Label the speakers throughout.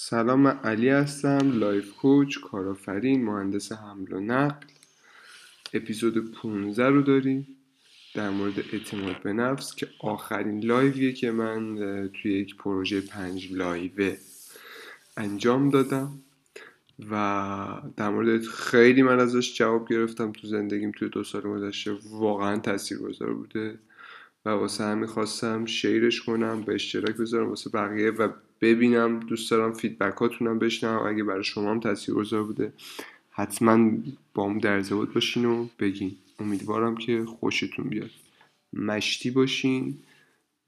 Speaker 1: سلام من علی هستم life coach کارآفرین مهندس حمل و نقل. اپیزود 15 رو داریم در مورد اعتماد به نفس که آخرین live یه که من توی یک پروژه پنج live ه انجام دادم و در مورد خیلی من ازش جواب گرفتم. تو زندگیم توی دو سال گذشته واقعا تاثیرگذار بوده و واسه همین خواستم شیرش کنم به اشتراک بذارم واسه بقیه و ببینم دوست دارم فیدبکاتونم بشنم اگه برای شما هم تاثیرگذار بوده حتما با هم در ارتباط باشین و بگین. امیدوارم که خوشتون بیاد. مشتی باشین.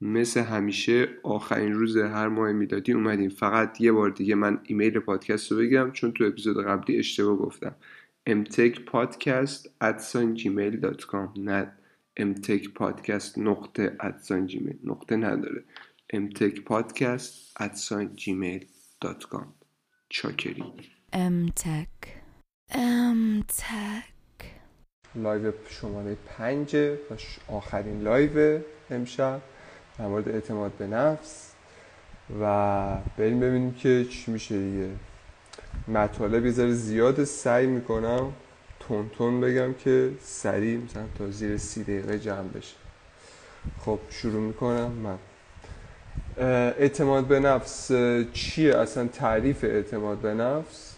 Speaker 1: مثل همیشه آخرین روز هر ماه می‌دادی اومدیم فقط یه بار دیگه من ایمیل پادکست رو بگم چون تو اپیزود قبلی اشتباه گفتم. gmail.com نه mtek podcast نقطه نقطه نداره. Podcast ادسان جیمیل دات کام چاکری.
Speaker 2: MTech MTech
Speaker 1: لایو شماره پنجه و آخرین لایو امشب در مورد اعتماد به نفس. و بریم ببینیم که چی میشه دیگه. مطالب یه ذره زیاد سعی می‌کنم تون تون بگم که سریع مثلا تا زیر سی دقیقه جمع بشه. خب شروع می‌کنم. من. اعتماد به نفس چیه؟ اصلا تعریف اعتماد به نفس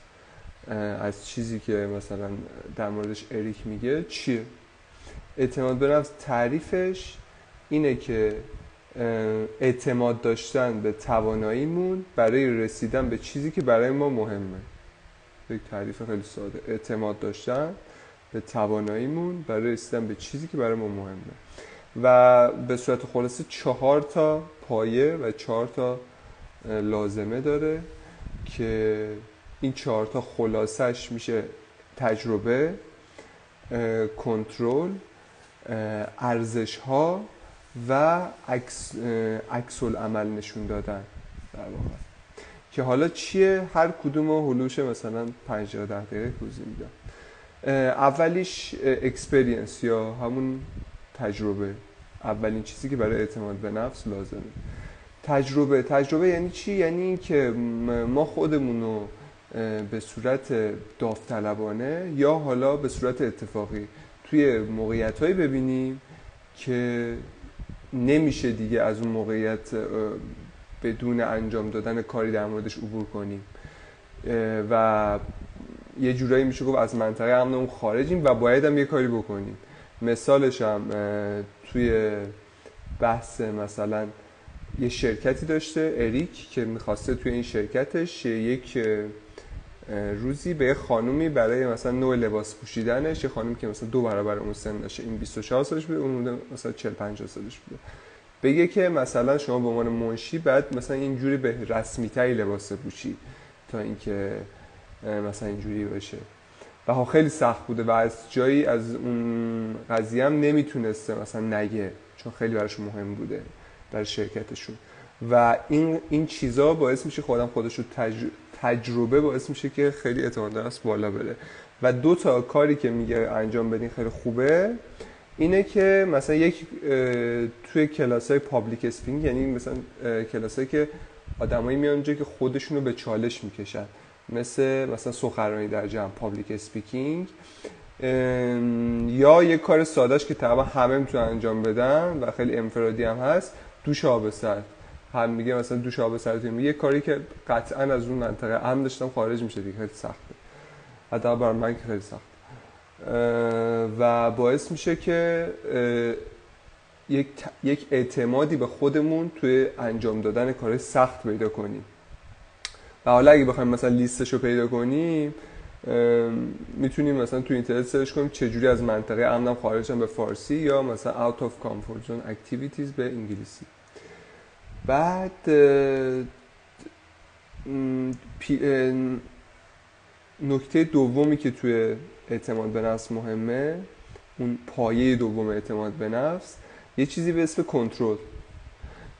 Speaker 1: از چیزی که مثلا در موردش اریک میگه چیه؟ اعتماد به نفس تعریفش اینه که اعتماد داشتن به تواناییمون برای رسیدن به چیزی که برای ما مهمه. یک تعریف خیلی ساده. اعتماد داشتن به تواناییمون برای رسیدن به چیزی که برای ما مهمه. و به صورت خلاصه چهار تا پایه و چهار تا لازمه داره که این چهار تا خلاصش میشه تجربه کنترل ارزش ها و عکس عمل نشون دادن در واقع. که حالا چیه؟ هر کدوم رو حلوش مثلا 5 ده دقیقه توضیح میدم. اولیش اکسپریانس یا همون تجربه. اولین چیزی که برای اعتماد به نفس لازمه. تجربه. تجربه یعنی چی؟ یعنی که ما خودمون رو به صورت داوطلبانه یا حالا به صورت اتفاقی توی موقعیت ببینیم که نمیشه دیگه از اون موقعیت بدون انجام دادن کاری در موردش عبور کنیم. و یه جورایی میشه گفت از منطقه امن اون خارجیم و باید هم یه کاری بکنیم. مثالش هم توی بحث مثلا یه شرکتی داشته اریک که می‌خواسته توی این شرکتش یک روزی به یه خانومی برای مثلا نوع لباس پوشیدنش یه خانومی که مثلا دو برابر اون سن داشته این 24 سالش بوده اون مثلا 40 50 سالش بوده. بگه که مثلا شما به عنوان منشی بعد مثلا اینجوری به رسمی تری لباس بپوشی تا اینکه مثلا اینجوری باشه. و ها خیلی سخت بوده و از جایی از اون قضیه هم نمی‌تونسته مثلا نگه چون خیلی براش مهم بوده در شرکتشون. و این این چیزا باعث میشه خودم خودش رو تجربه باعث میشه که خیلی اعتماد به نفست بالا بره. و دو تا کاری که میگه انجام بدین خیلی خوبه اینه که مثلا یک توی کلاس های public speaking یعنی مثلا کلاس که آدمایی میان اونجا که خودشونو به چالش می‌کشن. مثل مثلا سخنرانی در جمع public speaking یا یه کار سادهش که تقریبا همه می‌تونن انجام بدن و خیلی انفرادی هم هست دوش آب سرد. هم میگه مثلا دوش آب سرد یه کاری که قطعا از اون منطقه امن داشتم خارج میشه دیگه خیلی سخته. حتی برای من که خیلی سخت و باعث میشه که یک, یک اعتمادی به خودمون توی انجام دادن کار سخت پیدا کنیم. و حالا اگه بخوایم مثلا لیستش رو پیدا کنیم می‌تونیم مثلا تو اینترنت سرچ کنیم چجوری از منطقه امنم خارج به فارسی یا مثلا out of comfort zone activities به انگلیسی. بعد نکته دومی که توی اعتماد به نفس مهمه اون پایه دوم اعتماد به نفس یه چیزی به اسم کنترل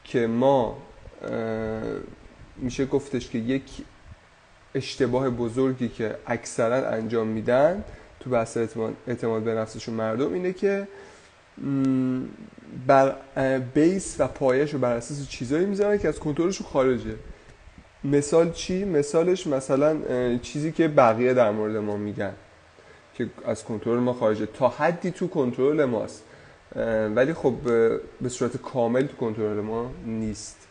Speaker 1: که ما میشه گفتش که یک اشتباه بزرگی که اکثرا انجام میدن تو بحث اعتماد به نفسشون مردم اینه که بر بیس و پایش رو بر اساس چیزایی می‌ذارن که از کنترلشون خارجه. مثال چی؟ مثالش مثلا چیزی که بقیه در مورد ما میگن که از کنترل ما خارجه. تا حدی تو کنترل ماست. ولی خب به صورت کامل تو کنترل ما نیست.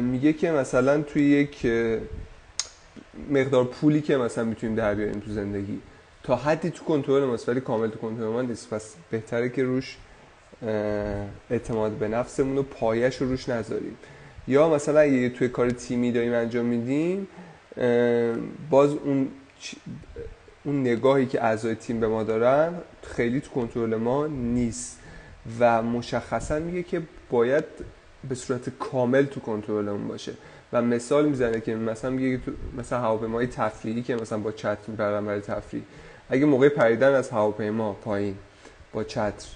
Speaker 1: میگه که مثلا توی یک مقدار پولی که مثلا می‌تونیم در بیاریم تو زندگی تا حدی تو کنترل ماست ولی کامل تو کنترل ما نیست. پس بهتره که روش اعتماد به نفسمون و پایش رو روش نذاریم. یا مثلا اگه توی کار تیمی داریم انجام میدیم باز اون اون نگاهی که اعضای تیم به ما دارن خیلی تو کنترل ما نیست. و مشخصا میگه که باید به صورت کامل تو کنترلمون باشه. و مثال می‌زنه که مثلا میگه مثلا هواپیمای تفریحی که مثلا با چتر میپرن برای تفریح. اگه موقع پریدن از هواپیما پایین با چتر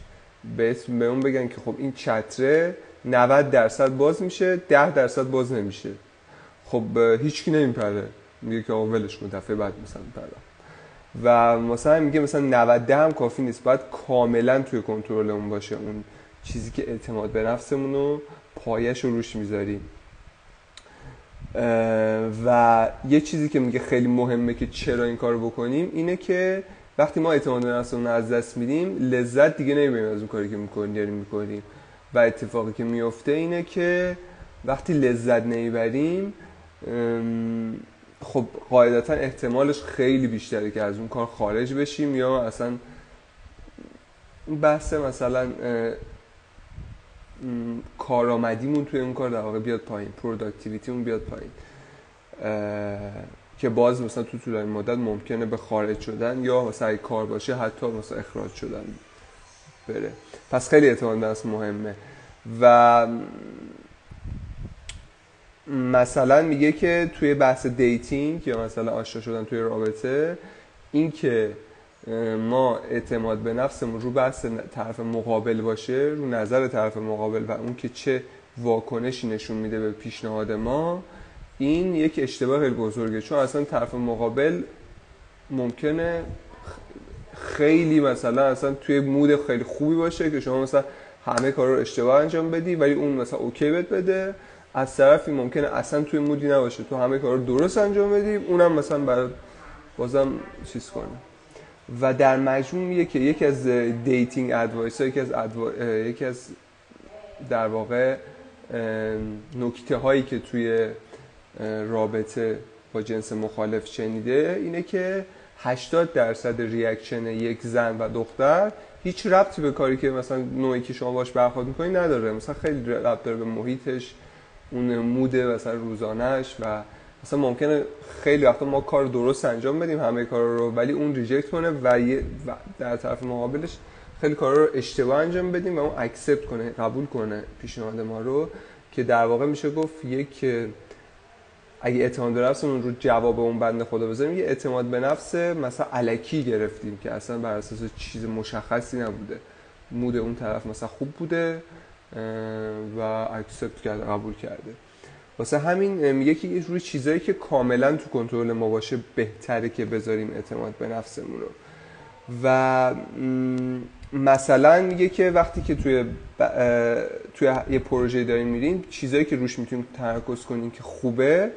Speaker 1: به اون بگن که خب این چتره 90 درصد باز میشه 10 درصد باز نمیشه. خب هیچکی نمیپره. میگه که آقا ولش کن دفعه بعد مثلا میپره و مثلا میگه مثلا 90 هم کافی نیست. باید کاملا توی کنترلمون باشه اون چیزی که اعتماد به نفسمون رو پایش رو روش می‌ذاریم و یه چیزی که میگه خیلی مهمه که چرا این کار بکنیم اینه که وقتی ما اعتماد به نفسمون از دست میدیم لذت دیگه نمی‌بریم از اون کاری که می‌کنیم داریم می‌کنیم. و اتفاقی که میفته اینه که وقتی لذت نمی‌بریم خب قاعدتا احتمالش خیلی بیشتره که از اون کار خارج بشیم یا اصلا بحث مثلا کارآمدیمون توی اون کار در واقع بیاد پایین. productivity مون بیاد پایین. که باز مثلا تو طولانی مدت ممکنه به خارج شدن یا مثلا کار باشه حتی مثلا اخراج شدن بره. پس خیلی اعتماد به نفس مهمه. و مثلا میگه که توی بحث dating یا مثلا آشنا شدن توی رابطه این که ما اعتماد به نفسمون رو بحث طرف مقابل باشه رو نظر طرف مقابل و اون که چه واکنشی نشون میده به پیشنهاد ما این یک اشتباه خیلی بزرگه. چون اصلا طرف مقابل ممکنه خیلی مثلا اصلا توی mood خیلی خوبی باشه که شما مثلا همه کار رو اشتباه انجام بدی ولی اون مثلا OK بهت بده. از طرفی ممکنه اصلا توی mood ی نباشه. تو همه کار رو درست انجام بدی اونم مثلا برای بازم چیز کنه. و در مجموع میگه که یکی از dating advice یکی از یکی از در واقع نکته هایی که توی رابطه با جنس مخالف شنیده اینه که 80 درصد reaction یک زن و دختر هیچ ربطی به کاری که مثلا نوعی که شما باش برخورد می‌کنید نداره. مثلا خیلی ربط داره به محیطش اون mood ه مثلا روزانش و مثلا ممکنه خیلی وقتا ما کار درست انجام بدیم همه کار رو ولی اون reject کنه و, در طرف مقابلش خیلی کار رو اشتباه انجام بدیم و اون accept کنه قبول کنه پیشنهاد ما رو که در واقع میشه گفت یک اگه اعتماد به نفسمون رو جواب اون بنده خدا بذاریم یه اعتماد به نفس مثلا الکی گرفتیم که اصلا بر اساس چیز مشخصی نبوده. mood اون طرف مثلا خوب بوده و accept کرده قبول کرده. واسه همین میگه که روی چیزایی که کاملا تو کنترل ما باشه بهتره که بذاریم اعتماد به نفسمون رو. و مثلا میگه که وقتی که توی توی یه پروژه داریم میریم چیزایی که روش می‌تونیم تمرکز کنیم که خوبه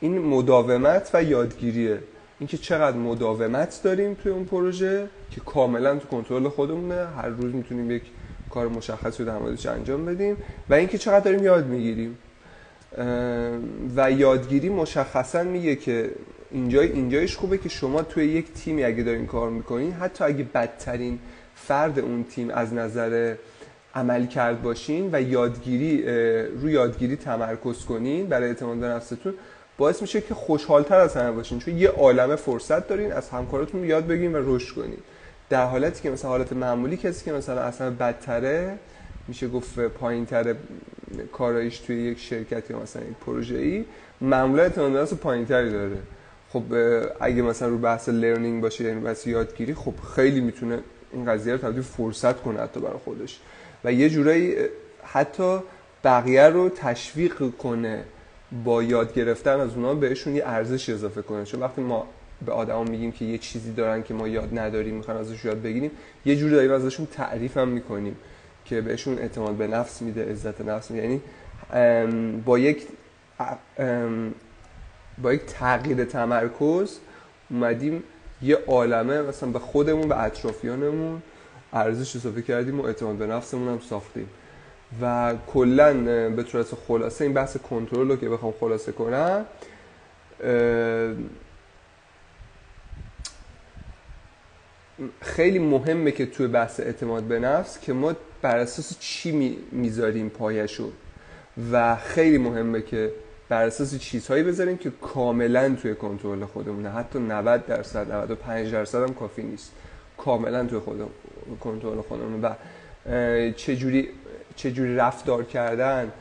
Speaker 1: این مداومت و یادگیریه. اینکه چقدر مداومت داریم توی اون پروژه که کاملا تو کنترل خودمونه. هر روز می‌تونیم یک کار مشخصی رو در موردش انجام بدیم. و اینکه چقدر داریم یاد می‌گیریم. و یادگیری مشخصا میگه که اینجای اینجایش خوبه که شما توی یک تیمی اگه دارین کار می‌کنین حتی اگه بدترین فرد اون تیم از نظر عمل کرد باشین و یادگیری روی یادگیری تمرکز کنین برای اعتماد به نفستون باعث میشه که خوشحالتر از همه باشین. چون یه عالمه فرصت دارین از همکاراتون یاد بگیرین و رشد کنین. در حالتی که مثلا حالت معمولی کسی که مثلا اصلا بدتره میشه گفت پایین تر کارایش توی یک شرکت یا مثلا یک پروژه ای معمولا اعتماد پایین تری داره. خب اگه مثلا رو بحث لرنینگ باشه یعنی بحث یادگیری خب خیلی می‌تونه این قضیه رو تبدیل فرصت کنه حتی برای خودش. و یه جورایی حتی بقیه رو تشویق کنه با یاد گرفتن از اونا بهشون یه ارزش اضافه کنه. چون وقتی ما به آدما میگیم که یه چیزی دارن که ما یاد نداریم می‌خوان ازش یاد بگیریم یه جوری داریم ازشون تعریف هم می‌کنیم. که بهشون اعتماد به نفس میده عزت نفس میده. یعنی با یک با یک تغییر تمرکز اومدیم یه عالمه مثلا به خودمون به اطرافیانمون ارزش اضافه کردیم و اعتماد به نفسمون هم ساختیم. و کلا به طور خلاصه این بحث کنترل رو که بخوام خلاصه کنم خیلی مهمه که توی بحث اعتماد به نفس که ما بر اساس چی می‌ذاریم پایشو. و خیلی مهمه که بر اساس چیزهایی بذاریم که کاملا توی کنترل خودمونه. حتی 90 درصد 95 درصد هم کافی نیست. کاملا توی خود کنترل خودمونه. و چجوری چجوری رفتار کردن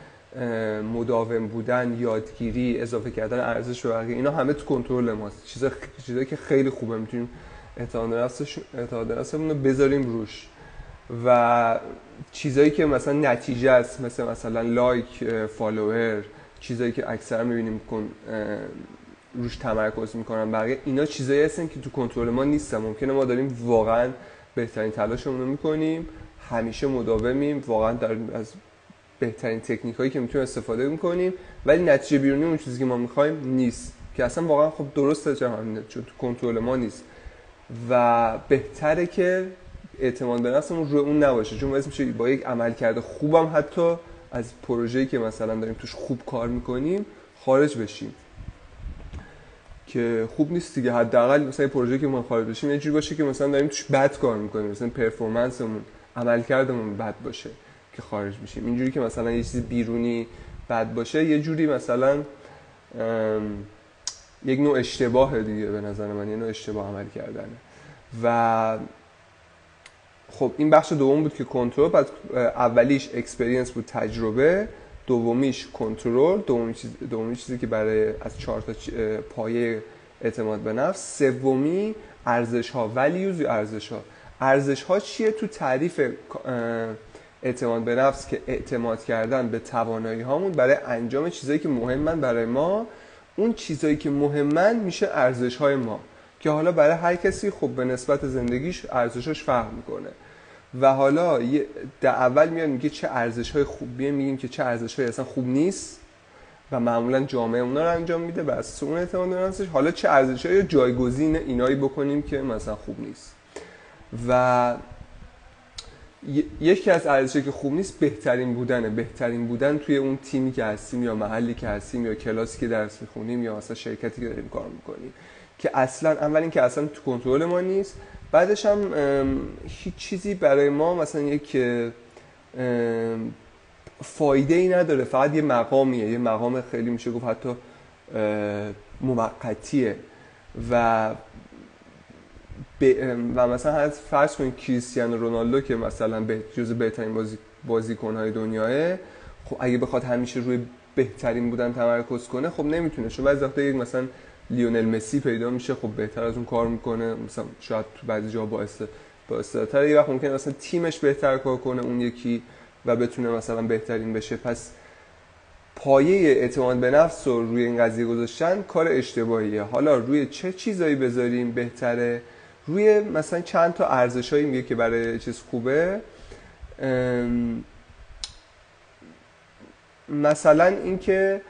Speaker 1: مداوم بودن یادگیری اضافه کردن ارزش و اینا همه تو کنترل ماست. چیزا چیزایی که خیلی خوبه می‌تونیم اعتماد نفسمون رو بذاریم روش. و چیزایی که مثلا نتیجه است مثل مثلا لایک فالوور چیزایی که اکثر می‌بینیم که روش تمرکز می‌کنن. بقیه اینا چیزایی هستن که تو کنترل ما نیستن. ممکنه ما داریم واقعا بهترین تلاشمون رو می‌کنیم. همیشه مداومیم. واقعا در از بهترین تکنیک هایی که می‌تونیم استفاده می‌کنیم. ولی نتیجه بیرونی اون چیزی که ما می‌خوایم نیست. که اصلا واقعا خب درسته چون تو کنترل ما نیست. و بهتره که اعتماد به نفسمون روی اون نباشه. چون باعث میشه با یک عمل کرده خوبم حتی از پروژه‌ای که مثلا داریم توش خوب کار می‌کنیم خارج بشیم. که خوب نیست دیگه. حداقل مثلا پروژه که ما خارج بشیم یه جوری باشه که مثلا داریم توش بد کار می‌کنیم. مثلا پرفورمنسمون عملکردمون بد باشه که خارج میشیم اینجوری که مثلا یه چیز بیرونی بد باشه یه جوری مثلا یک نوع اشتباه دیگه به نظر من یه نوع اشتباه عمل کردنه. و خب این بخش دوم بود که کنترل بعد اولیش اکسپریانس بود تجربه دومیش کنترل دومی چیز دومی چیزی که برای از چهار تا پایه اعتماد به نفس. سومی ارزش ها ولیوز ارزش ها ارزش ها چیه تو تعریف اعتماد به نفس که اعتماد کردن به توانایی هامون برای انجام چیزایی که مهمن برای ما اون چیزایی که مهمن میشه ارزش های ما که حالا برای هر کسی خب به نسبت زندگیش ارزشش فرق می‌کنه. و حالا در اول میاد میگه چه ارزش های خوبیه میگیم که چه ارزش های اصلا خوب نیست و معمولا جامعه اونا رو انجام میده و از اون اعتماد حالا چه ارزش های جایگزین اینایی بکنیم که مثلا خوب نیست. و یکی از ارزشی که خوب نیست بهترین بودنه. بهترین بودن توی اون تیمی که هستیم یا محلی که هستیم یا کلاسی که درس می‌خونیم یا مثلا شرکتی که داریم کار می‌کنیم. که اصلا اول اینکه اصلا تو کنترل ما نیست. بعدش هم هیچ چیزی برای ما مثلا یک فایده ای نداره. فقط یه مقامیه. یه مقام خیلی میشه گفت حتی موقتیه. و و مثلا فرض کنید کریستیانو رونالدو که مثلا به جزو بهترین بازی بازیکن‌های دنیاه خب اگه بخواد همیشه روی بهترین بودن تمرکز کنه خب نمی‌تونه. چون بعضی وقتا یک مثلا لیونل مسی پیدا میشه خب بهتر از اون کار می‌کنه. مثلا شاید تو بعضی جا باعث باعث یه وقت ممکنه مثلا تیمش بهتر کار کنه اون یکی و بتونه مثلا بهترین بشه. پس پایه اعتماد به نفس رو روی این قضیه گذاشتن کار اشتباهیه. حالا روی چه چیزایی بذاریم بهتره؟ روی مثلا چند تا ارزش هایی میگه که برای چیز خوبه. مثلا اینکه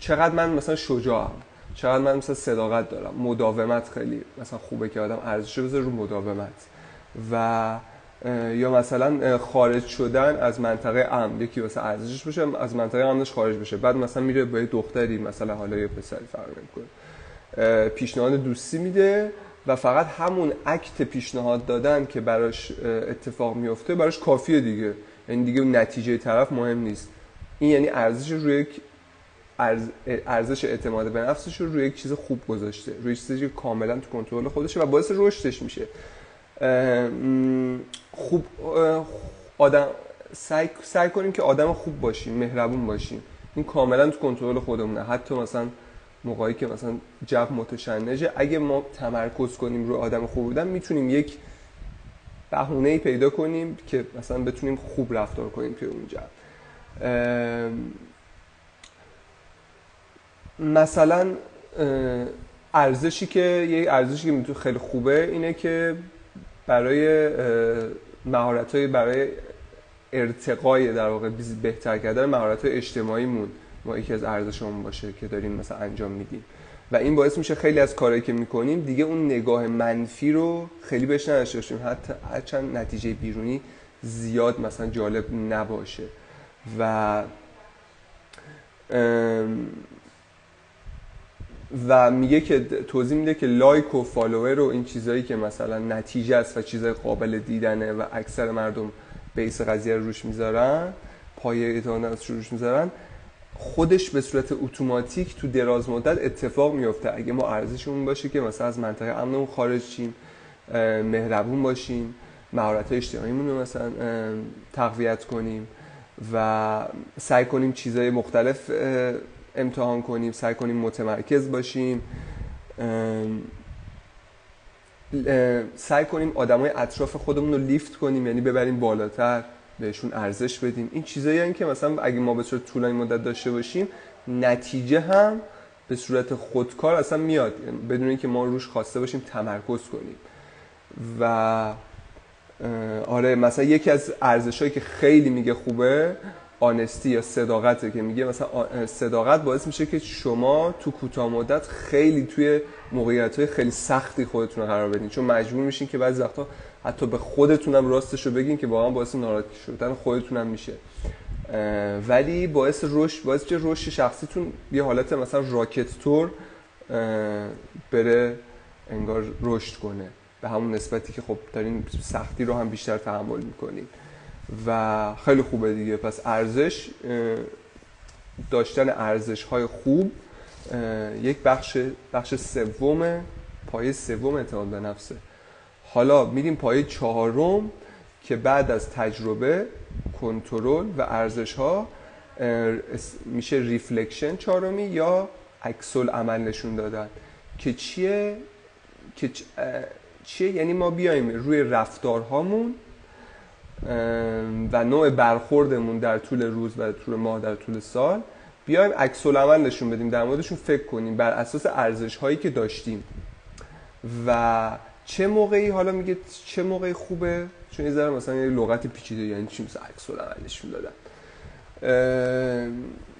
Speaker 1: چقدر من مثلا شجاعم چقدر من مثلا صداقت دارم مداومت خیلی مثلا خوبه که آدم ارزش بذاره رو مداومت. و یا مثلا خارج شدن از منطقه امن یکی واسه ارزشش باشه از منطقه امنش خارج بشه. بعد مثلا میره با دختری مثلا حالا یه پسری فرق نمی‌کنه پیشنهاد دوستی میده و فقط همون اکت پیشنهاد دادن که براش اتفاق میفته براش کافیه دیگه. یعنی دیگه نتیجه طرف مهم نیست. این یعنی ارزش روی ارزش اعتماد به نفسش رو روی یک چیز خوب گذاشته. روی چیزی که کاملا تو کنترل خودشه و باعث رشدش میشه. خوب آدم سعی, سعی کنیم که آدم خوب باشیم مهربون باشیم. این کاملا تو کنترل خودمونه. حتی مثلا موقعی که مثلا جو متشنجه اگه ما تمرکز کنیم رو آدم خوب بودن می‌تونیم یک بهونه ای پیدا کنیم که مثلا بتونیم خوب رفتار کنیم توی اون جو. مثلا ارزشی که یه ارزشی که می‌تونه خیلی خوبه اینه که برای مهارت برای ارتقای در واقع بهتر کردن مهارت های اجتماعیمون. ما یکی از ارزشمون باشه که داریم مثلا انجام میدیم و این باعث میشه خیلی از کارهایی که می‌کنیم دیگه اون نگاه منفی رو خیلی بهش نداشته حتی هرچند نتیجه بیرونی زیاد مثلا جالب نباشه. و و میگه که توضیح میده که لایک و فالوور و این چیزهایی که مثلا نتیجه است و چیزای قابل دیدنه و اکثر مردم base قضیه رو روش می‌ذارن پایه اعتماد روش می‌ذارن خودش به صورت اتوماتیک تو دراز مدت اتفاق میفته اگه ما ارزشمون باشه که مثلا از منطقه امنمون خارج شیم مهربون باشیم مهارت اجتماعیمون رو مثلا تقویت کنیم و سعی کنیم چیزهای مختلف امتحان کنیم سعی کنیم متمرکز باشیم سعی کنیم آدمای اطراف خودمون رو لیفت کنیم یعنی ببریم بالاتر. بهشون ارزش بدیم. این چیزایی که مثلا اگه ما به صورت طولانی مدت داشته باشیم نتیجه هم به صورت خودکار اصلا میاد. یعنی بدون اینکه ما روش خواسته باشیم تمرکز کنیم. و آره مثلا یکی از ارزشهایی که خیلی میگه خوبه آنستی یا صداقته که میگه مثلا صداقت باعث میشه که شما تو کوتاه مدت خیلی توی موقعیت های خیلی سختی خودتون رو قرار بدین. چون مجبور میشین که بعضی وقتا حتی به خودتونم راستش رو بگین که واقعا باعث ناراحت شدن خودتونم میشه. ولی باعث رشد باعث میشه رشد شخصیتون یه حالت مثلا راکت تور بره انگار رشد کنه. به همون نسبتی که خب دارین سختی رو هم بیشتر تحمل می‌کنین. و خیلی خوبه دیگه. پس ارزش داشتن ارزش های خوب یک بخش بخش سوم پایه سوم اعتماد به نفسه. حالا میریم پایه چهارم که بعد از تجربه کنترل و ارزش ها میشه reflection چهارمی یا عکس‌العمل نشون دادن. که چیه؟ که چیه؟ یعنی ما بیایم روی رفتارهامون و نوع برخوردمون در طول روز و در طول ماه در طول سال. بیایم عکس‌العمل نشون بدیم در موردشون فکر کنیم بر اساس ارزش هایی که داشتیم. و چه موقعی حالا میگه چه موقعی خوبه؟ چون یه ذره مثلا یه لغت پیچیده یعنی چی مثلا عکس‌العمل نشون دادن.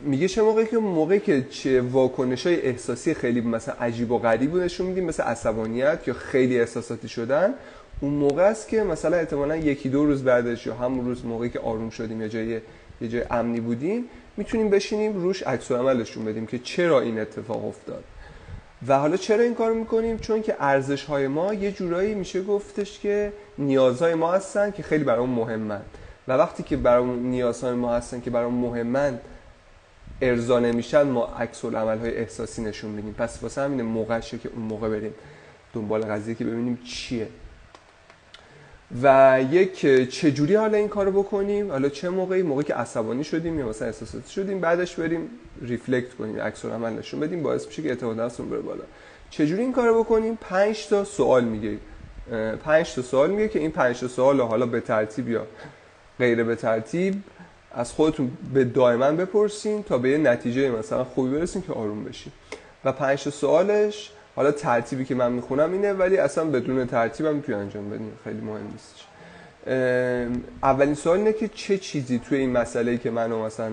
Speaker 1: میگه چه موقعی که موقعی که چه واکنش های احساسی خیلی مثلا عجیب و غریب نشون میدیم مثل عصبانیت یا خیلی احساساتی شدن اون موقع است که مثلا احتمالا یکی دو روز بعدش یا همون روز موقعی که آروم شدیم یا جای یه جای امنی بودیم می‌تونیم بشینیم روش عکس عملشون بدیم که چرا این اتفاق افتاد. و حالا چرا این کار می‌کنیم؟ چون که ارزش های ما یه جورایی میشه گفتش که نیازهای ما هستن که خیلی برای مهمن. و وقتی که برای نیازهای ما هستن که برای مهمن ارضا نمیشن ما عکس های احساسی نشون میدیم. پس واسه همین موقعشه که اون موقع بریم. دنبال قضیه که ببینیم چیه. و یک چجوری حالا این کارو بکنیم؟ حالا چه موقعی؟ موقعی که عصبانی شدیم یا مثلا احساساتی شدیم بعدش بریم ریفلکت کنیم عکس عمل نشون بدیم باعث میشه که اعتماد نفسمون بره بالا. چجوری این کارو بکنیم؟ 5 تا سوال میگه. 5 تا سوال میگه که این 5 تا سوال حالا به ترتیب یا غیر به ترتیب از خودتون به دائما بپرسین تا به یه نتیجه مثلا خوبی برسین که آروم بشین. و 5 تا سوالش حالا ترتیبی که من می‌خونم اینه ولی اصلا بدون ترتیب هم توی انجام بدیم. خیلی مهم نیستش اولین سوال اینه که چه چیزی توی این مسئله که منو مثلا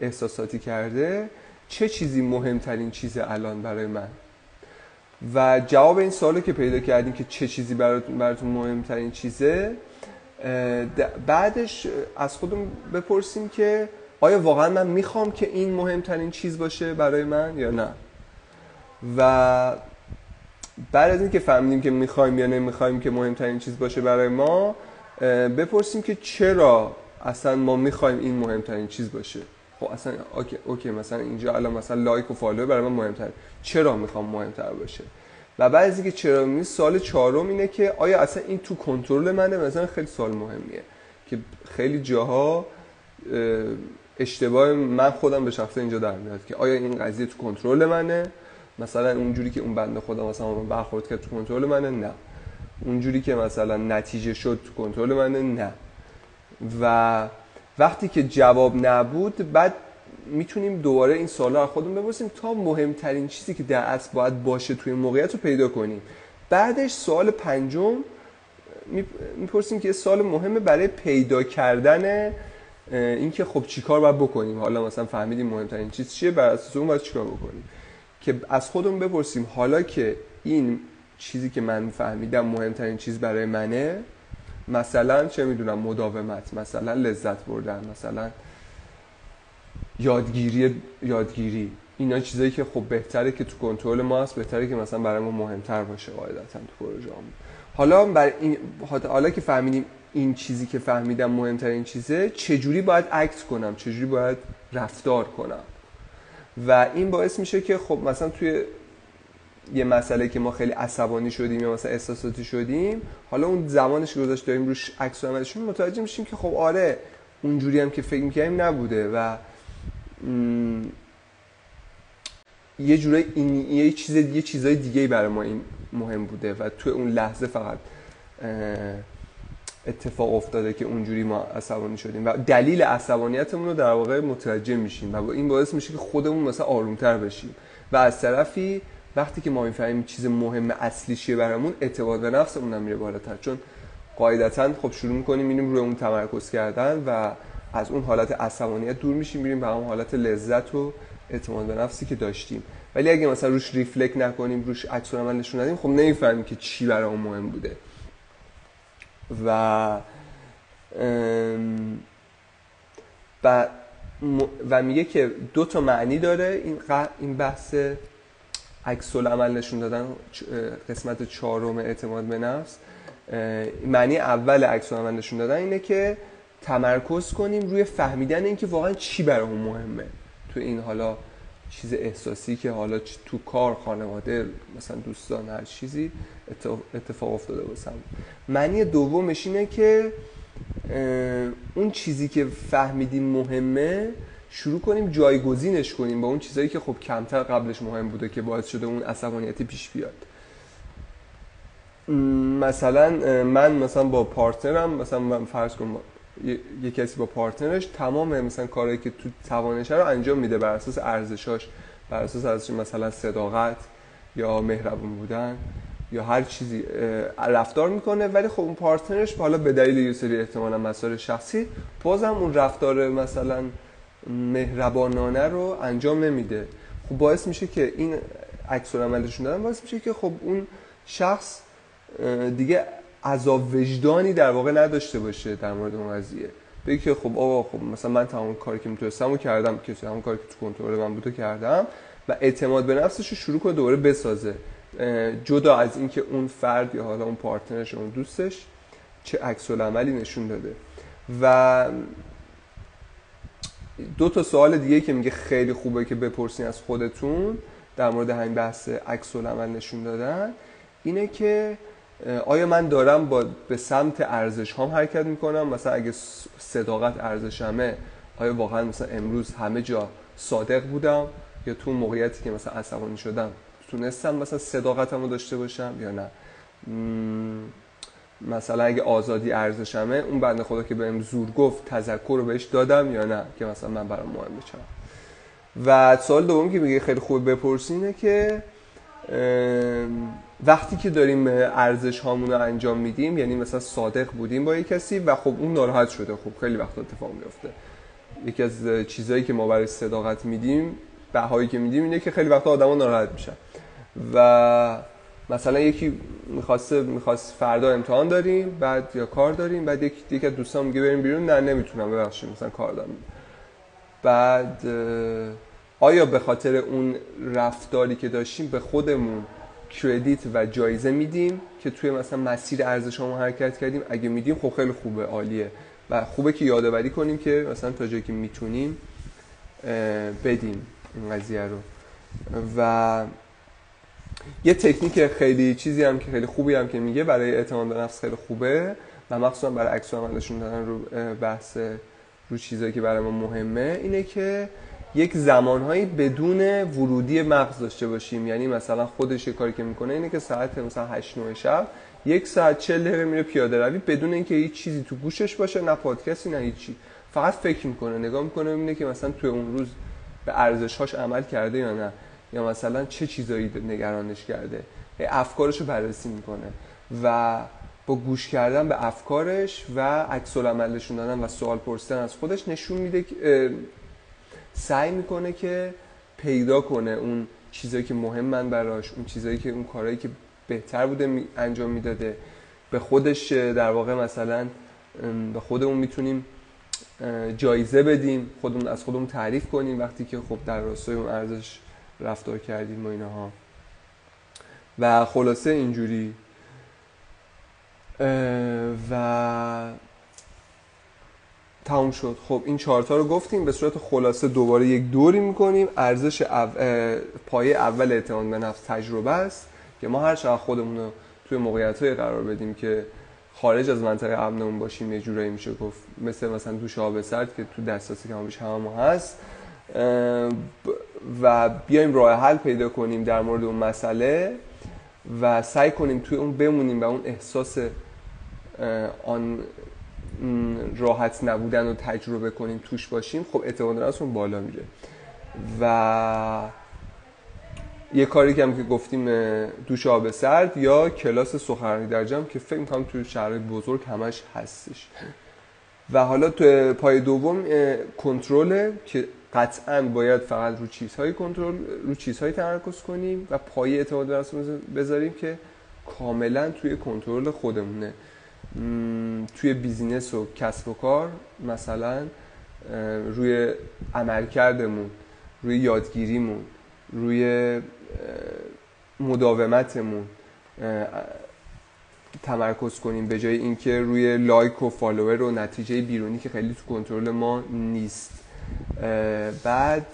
Speaker 1: احساساتی کرده چه چیزی مهمترین چیز الان برای من؟ و جواب این سوالو که پیدا کردیم که چه چیزی براتون مهمترین چیزه بعدش از خودم بپرسیم که آیا واقعا من می‌خوام که این مهمترین چیز باشه برای من یا نه؟ و بعد از اینکه فهمیدیم که می‌خوایم یا نمی‌خوایم که مهمترین چیز باشه برای ما بپرسیم که چرا اصلا ما می‌خوایم این مهمترین چیز باشه. خب اصلا okay, okay مثلا اینجا الان مثلا like و follow برای من مهمتر چرا می‌خوام مهمتر باشه؟ و بعد از اینکه چرا می سال چهارم اینه که آیا اصلا این تو کنترل منه؟ مثلا خیلی سال مهمیه که خیلی جاها اشتباه من خودم به شخصه اینجا در میاد که آیا این قضیه تو کنترل منه؟ مثلا اونجوری که اون بنده خدا مثلا برخورد کرد تو کنترل منه نه. اونجوری که مثلا نتیجه شد تو کنترل منه نه. و وقتی که جواب نبود بعد می‌تونیم دوباره این سوالا رو خودمون بپرسیم تا مهمترین چیزی که در اصل باید باشه توی موقعیت رو پیدا کنیم. بعدش سوال پنجم می‌پرسیم که سوال مهمه برای پیدا کردن اینکه خب چیکار باید بکنیم؟ حالا مثلا فهمیدیم مهمترین چیز چیه بر اساس اون باید چیکار بکنیم؟ که از خودمون بپرسیم حالا که این چیزی که من فهمیدم مهمترین چیز برای منه مثلا چه می‌دونم مداومت مثلا لذت بردن مثلا یادگیری یادگیری. اینا چیزایی که خب بهتره که تو کنترل ما هست بهتره که مثلا برای ما مهمتر باشه قاعدتا تو پروژه حالا بر این حالا که فهمیدیم این چیزی که فهمیدم مهمترین چیزه چجوری باید عکس کنم؟ چجوری باید رفتار کنم؟ و این باعث میشه که خب مثلا توی یه مسئله که ما خیلی عصبانی شدیم یا مثلا احساساتی شدیم حالا اون زمانش که گذاشت داریم روش عکس عملشون متوجه میشیم که خب آره اونجوری هم که فکر می‌کنیم نبوده و یه جورای این یه چیز یه چیزای دیگه برای ما این مهم بوده و تو اون لحظه فقط اتفاق افتاده که اونجوری ما عصبانی شدیم و دلیل عصبانیتمون رو در واقع متوجه میشیم و این باعث میشه که خودمون مثلا آرومتر بشیم و از طرفی وقتی که ما می‌فهمیم چیز مهم اصلی چیه برامون اعتماد به نفسمون هم میره بالاتر. چون قاعدتا خب شروع می‌کنیم میریم روی اون تمرکز کردن و از اون حالت عصبانیت دور میشیم میریم به اون حالت لذت و اعتماد به نفسی که داشتیم. ولی اگه مثلا روش ریفلک نکنیم روش عکس عمل نشون ندیم خب نمی‌فهمیم که چی برامون مهم بوده. و و و میگه که دو تا معنی داره این این بحث عکس عمل نشون دادن قسمت چهارم اعتماد به نفس. معنی اول عکس عمل نشون دادن اینه که تمرکز کنیم روی فهمیدن اینکه واقعا چی برامون مهمه. تو این حالا چیز احساسی که حالا تو کار خانواده مثلا دوستان هر چیزی اتفاق افتاده باشم معنی دومش اینه که اون چیزی که فهمیدیم مهمه شروع کنیم جایگزینش کنیم با اون چیزایی که خب کمتر قبلش مهم بوده که باعث شده اون عصبانیتی پیش بیاد. مثلا من مثلا با partner م مثلا من فرض کنم یه کسی با partner ش تمام مثلا کاری که تو توانشه رو انجام میده بر اساس ارزشاش بر اساس ارزش مثلا صداقت یا مهربون بودن یا هر چیزی رفتار می‌کنه. ولی خب اون partner ش حالا به دلیل یه سری احتمالا مسائل شخصی بازم اون رفتار مثلا مهربانانه رو انجام نمیده. خب باعث میشه که این عکس عملشون دادن باعث میشه که خب اون شخص دیگه عذاب وجدانی در واقع نداشته باشه در مورد اون قضیه. بگی که خب آقا خب مثلا من تمام کاری که می‌تونستم کردم که تمام کاری که تو کنترل من بوده کردم و اعتماد به نفسش رو شروع کنه دوباره بسازه. جدا از اینکه اون فرد یا حالا اون پارتنرش اون دوستش چه عکس عملی نشون داده. و دو تا سوال دیگه که میگه خیلی خوبه که بپرسین از خودتون در مورد همین بحث عکس عمل نشون دادن اینه که آیا من دارم با به سمت ارزش هم حرکت می‌کنم؟ مثلا اگه صداقت ارزشمه آیا واقعا مثلا امروز همه جا صادق بودم؟ یا تو موقعیتی که مثلا عصبانی شدم تونستم مثلا صداقتم رو داشته باشم یا نه؟ مثلا اگه آزادی ارزشمه اون بنده خدا که بهم زور گفت تذکر رو بهش دادم یا نه؟ که مثلا من برام مهم بچم و سوال دوم که میگه خیلی خوب بپرسینه که وقتی که داریم ارزش هامون رو انجام میدیم یعنی مثلا صادق بودیم با یک کسی و خب اون ناراحت شده. خب خیلی وقت اتفاق میفته یکی از چیزهایی که ما برای صداقت میدیم بهایی که میدیم اینه که خیلی وقت آدما ناراحت میشن. و مثلا یکی می‌خواسته می‌خواست فردا امتحان داریم بعد یا کار داریم بعد یک یکی از دوستان میگه بریم بیرون. نه نمی‌تونم ببخشید مثلا کار دارم. بعد آیا به خاطر اون رفتاری که داشتیم به خودمون کردیت و جایزه میدیم که توی مثلا مسیر ارزش حرکت کردیم؟ اگه میدیم خب خیلی خوبه عالیه. و خوبه که یادآوری کنیم که مثلا تا جایی که می‌تونیم بدیم این قضیه رو. و یه تکنیک خیلی چیزی هم که خیلی خوبی هم که میگه برای اعتماد به نفس خیلی خوبه و مخصوصا برای عکس عملشون دادن رو بحث رو چیزایی که برای ما مهمه اینه که یک زمانهایی بدون ورودی مغز داشته باشیم. یعنی مثلا خودش کاری که می‌کنه اینه که ساعت مثلا 8 9 شب یک ساعت 40 دقیقه میره پیاده روی بدون اینکه هیچ چیزی تو گوشش باشه نه پادکستی نه هیچی. فقط فکر می‌کنه نگاه می‌کنه ببینه که مثلا توی اون روز به ارزشهاش عمل کرده یا نه یا مثلا چه چیزایی نگرانش کرده. افکارش رو بررسی می‌کنه و با گوش کردن به افکارش و عکس دادن و سوال پرسیدن از خودش نشون میده سعی می‌کنه که پیدا کنه اون چیزایی که مهمن براش اون چیزایی که اون کارهایی که بهتر بوده انجام می‌داده. به خودش در واقع مثلا به خودمون می‌تونیم جایزه بدیم خودمون از خودمون تعریف کنیم وقتی که خب در راستای اون ارزش رفتار کردیم و اینها. و خلاصه اینجوری. و تموم شد. خب این چهارتا رو گفتیم به صورت خلاصه دوباره یک دوری می‌کنیم. ارزش او... پایه اول اعتماد به نفس تجربه است که ما هر چقدر خودمون رو توی موقعیت قرار بدیم که خارج از منطقه امنمون باشیم یه جورایی میشه گفت مثل مثلا دوش آب سرد که تو دسترسی که همه ما هست. و بیایم راه حل پیدا کنیم در مورد اون مسئله و سعی کنیم توی اون بمونیم و اون احساس آن راحت نبودن رو تجربه کنیم توش باشیم خب اعتماد بالا میره. و یه کاری که هم که گفتیم دوش آب سرد یا کلاس سخنرانی در جمع که فکر می‌کنم توی شهر بزرگ همش هستش. و حالا تو پای دوم کنترل که قطعا باید فقط رو چیزهای کنترل رو چیزهای تمرکز کنیم و پایه اعتماد به بذاریم که کاملا توی کنترل خودمونه. توی business و کسب و کار مثلا روی عملکردمون روی یادگیریمون روی مداومتمون تمرکز کنیم به جای اینکه روی لایک و فالوور و نتیجه بیرونی که خیلی تو کنترل ما نیست. بعد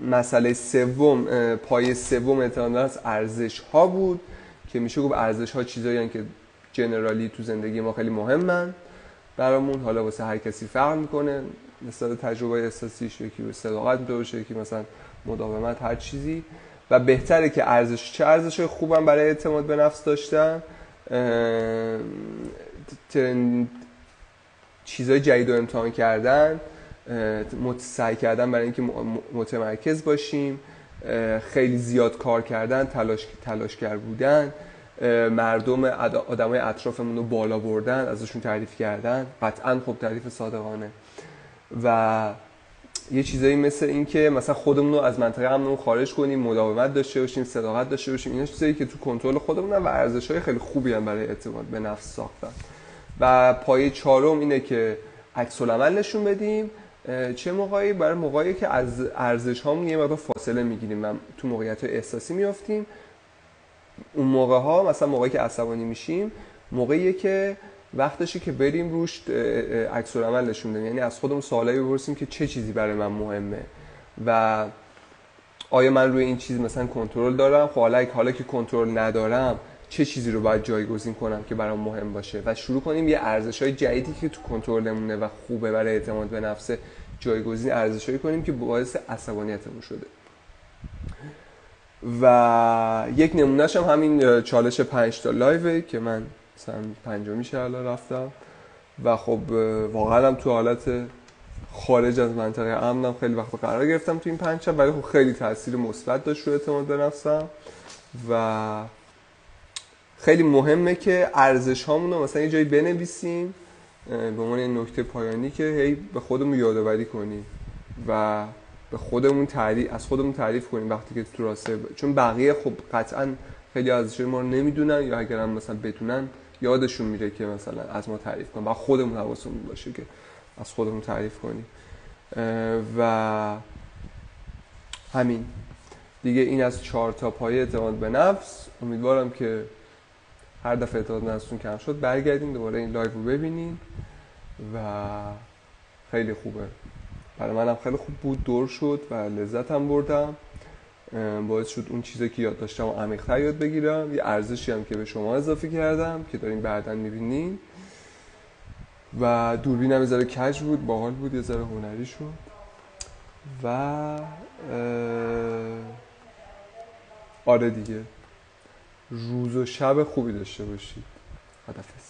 Speaker 1: مسئله سوم پای سوم اعتماد از ارزش ها بود که میشه گفت ارزش ها چیزایی که جنرالی تو زندگی ما خیلی مهمن برامون. حالا واسه هر کسی فرق می‌کنه مثلا تجربه احساسیش یکی به صداقت باشه یکی مثلا مداومت هر چیزی. و بهتره که ارزش چه ارزش خوبم برای اعتماد به نفس داشتن چیزهای جدید رو امتحان کردن سعی کردن برای اینکه متمرکز باشیم خیلی زیاد کار کردن تلاش تلاشگر بودن. مردم آدمای اطرافمون رو بالا بردن ازشون تعریف کردن. قطعا خب تعریف صادقانه. و یه چیزایی مثل این که مثلا خودمون رو از منطقه امنمون خارج کنیم مداومت داشته باشیم صداقت داشته باشیم اینا چیزایی که تو کنترل خودمون و ارزش های خیلی خوبی هم برای اعتماد به نفس ساختن. و پایه چهارم اینه که عکس العمل نشون بدیم. چه موقعی؟ برای موقعی که از ارزش هامون یه مقدار فاصله می‌گیریم. و تو موقعیت احساسی میافتیم. اون موقع ها مثلا موقعی که عصبانی میشیم موقعی که وقتشه که بریم روش عکس العمل نشون یعنی از خودمون سوالایی بپرسیم که چه چیزی برای من مهمه و آیا من روی این چیز مثلا کنترل دارم؟ خب حالا حالا که کنترل ندارم چه چیزی رو باید جایگزین کنم که برام مهم باشه؟ و شروع کنیم یه ارزش های جدیدی که تو کنترلمونه و خوبه برای اعتماد به نفس جایگزین ارزشهایی کنیم که باعث عصبانیتمون شده. و یک نمونهش هم همین چالش پنج تا لایوه که من مثلا پنجمی الان رفتم. و خب واقعا هم تو حالت خارج از منطقه امنم خیلی وقت قرار گرفتم تو این پنج ولی خب خیلی تاثیر مثبت داشت رو اعتماد به نفسم. و خیلی مهمه که ارزش هامون رو مثلا یه جایی بنویسیم به عنوان نکته پایانی که هی به خودمون یادآوری کنیم. و به خودمون تعریف از خودمون تعریف کنیم وقتی که تو راسته چون بقیه خب قطعا خیلی از ما رو نمی‌دونن یا اگر هم مثلا بدونن یادشون میره که مثلا از ما تعریف کنن و خودمون حواسمون باشه که از خودمون تعریف کنیم. و همین. دیگه این از چهار تا پایه اعتماد به نفس. امیدوارم که هر دفعه اعتماد نفستون کم شد. برگردین دوباره این لایو رو ببینین و خیلی خوبه. برای منم خیلی خوب بود دوره شد و لذتم بردم. باعث شد اون چیزی که یاد داشتم رو عمیق‌تر یاد بگیرم. یه ارزشی هم که به شما اضافه کردم که دارین بعدا می‌بینین. و دوربینم یه ذره کج بود باحال بود یه ذره هنری شد. و آره دیگه. روز و شب خوبی داشته باشید. خدافظ